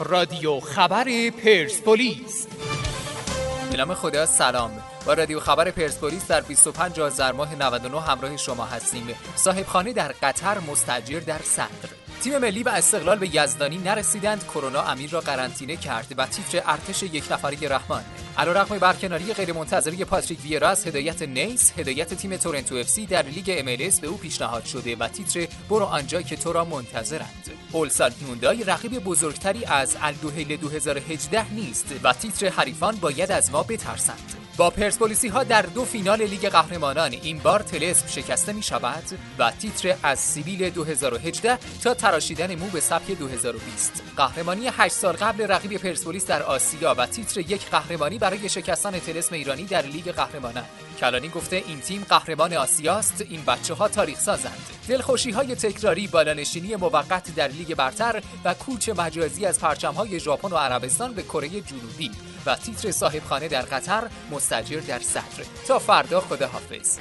رادیو خبر پرسپولیس. به نام خدا سلام. با رادیو خبر پرسپولیس در 25 آذر ماه 99 همراه شما هستیم. صاحب خانه در قطر مستاجر در صدر. تیم ملی و استقلال به یزدانی نرسیدند. کرونا امیر را قرنطینه کرد و تیتر ارتش یک نفره رحمان. علیرغم برکناری غیرمنتظره پاتریک ویرا از هدایت نیس هدایت تیم تورنتو اف در لیگ ام به او پیشنهاد شده و تیتر برو آنجا که تو را منتظرند. اولسان هیوندای رقیب بزرگتری از الدحیل 2018 نیست و تیتر حریفان باید از ما بترسند. با پرسپولیسی ها در دو فینال لیگ قهرمانان این بار طلسم شکسته می شود و تیتر از سیبیل 2018 تا تراشیدن مو به سبک 2020 قهرمانی 8 سال قبل رقیب پرسپولیس در آسیا و تیتر یک قهرمانی برای شکستن تلسم ایرانی در لیگ قهرمانان. کلانی گفته این تیم قهرمان آسیاست این بچه ها تاریخ سازند دلخوشی های تکراری بالانشینی موقت در لیگ برتر و کوچ مجازی از پرچم های ژاپن و عربستان به کره جنوبی و تیتر صاحبخانه در قطر مستجر در صدر. تا فردا خداحافظ.